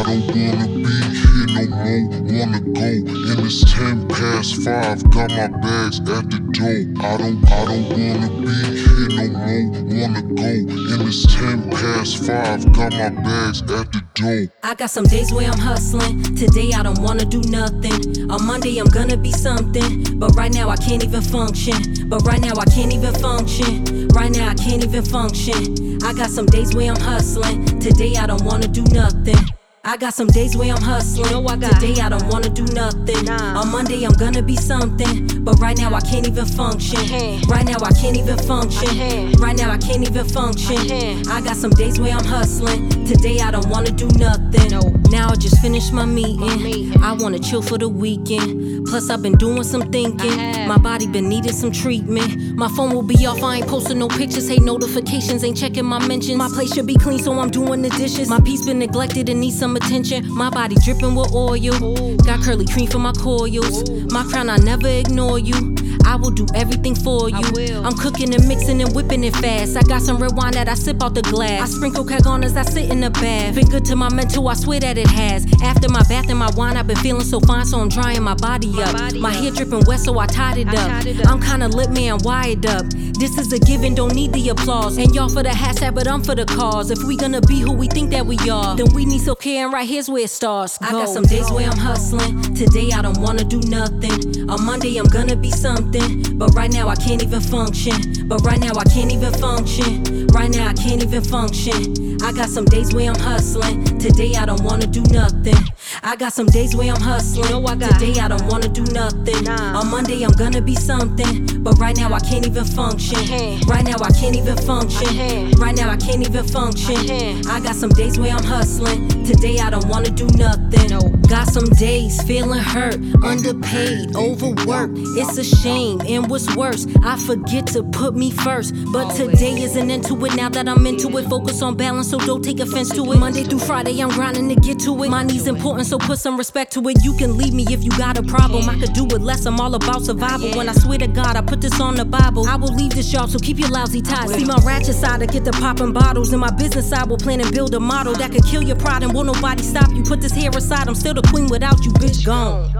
I don't wanna be here no more. Wanna go, and it's ten past five. Got my bags at the door. I don't, I don't wanna be here no more. Wanna go, and it's ten past five. Got my bags at the door. I got some days where I'm hustling. Today I don't wanna do nothing. On Monday I'm gonna be something. But right now I can't even function. But right now I can't even function. Right now I can't even function. I got some days where I'm hustling. Today I don't wanna do nothing. I got some days where I'm hustling. know I got- Today I don't wanna do nothing. Nah. On Monday I'm gonna be something. But right now I can't even function. Right now I can't even function. Right now I can't even function. I got some days where I'm hustling. Today I don't wanna do nothing. No. Now I just finished my meeting. meeting. I wanna chill for the weekend. Plus I've been doing some thinking. My body been needing some treatment. My phone will be off. I ain't posting no pictures. Hate notifications. Ain't checking my mentions. My place should be clean, so I'm doing the dishes. My peace been neglected and needs some attention. My body dripping with oil. Got curly cream for my coils. My crown, I never ignore you. I will do everything for you. will. I'm cooking and mixing and whipping it fast. I got some red wine that I sip out the glass. I sprinkle keg on as I sit in the bath. Been good to my mental, I swear that it has. After my bath and my wine, I've been feeling so fine, so I'm drying my body up. body my hair dripping wet, so I tied it up. it up. I'm kinda lit, man, wired up. This is a given, don't need the applause. And y'all for the hashtag, but I'm for the cause. If we gonna be who we think that we are, then we need self care, and right here's where it starts. I got some days where I'm hustling. Today I don't wanna do nothing. On Monday I'm gonna be something. But right now I can't even function. But right now I can't even function. Right now I can't even function. I got some days where I'm hustling. Today I don't wanna do nothing. I got some days where I'm hustling. know I got- Today I don't wanna do nothing. Nah. On Monday I'm gonna be something. But right now I can't even function. can't. Right now I can't even function. Can't. Right now I can't even function. I. I got some days where I'm hustling. Today I don't wanna do nothing. No. Got some days feeling hurt, underpaid, overworked. It's a shame. And what's worse, I forget to put me first. But today isn't into it now that I'm into it. Focus on balance, so don't take offense to it. Monday through Friday, I'm grinding to get to it. Money's important, so put some respect to it. You can leave me if you got a problem. I could do it less. I'm all about survival. When I swear to God, I put this on the Bible. I will leave this job, so keep your lousy ties. See my ratchet side, I get the popping bottles. And my business side will plan and build a model that could kill your pride and won't nobody stop you. Put this hair aside, I'm still the queen without you, bitch. Gone.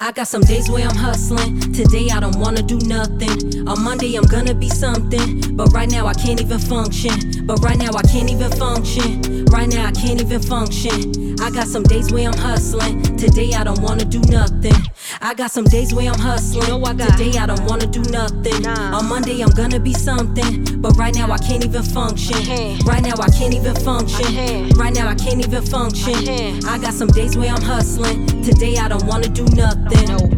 I got some days where I'm hustling. Today I don't wanna do nothing. On Monday I'm gonna be something. But right now I can't even function. But right now I can't even function. Right now I can't even function. I got some days where I'm hustling. Today I don't wanna do nothing. I got some days where I'm hustling. know I got- Today I don't wanna do nothing. Nah. On Monday I'm gonna be something. But right now I can't even function. can't. Right now I can't even function. Can't. Right now I can't even function. I. I got some days where I'm hustling. Today I don't wanna do nothing. No.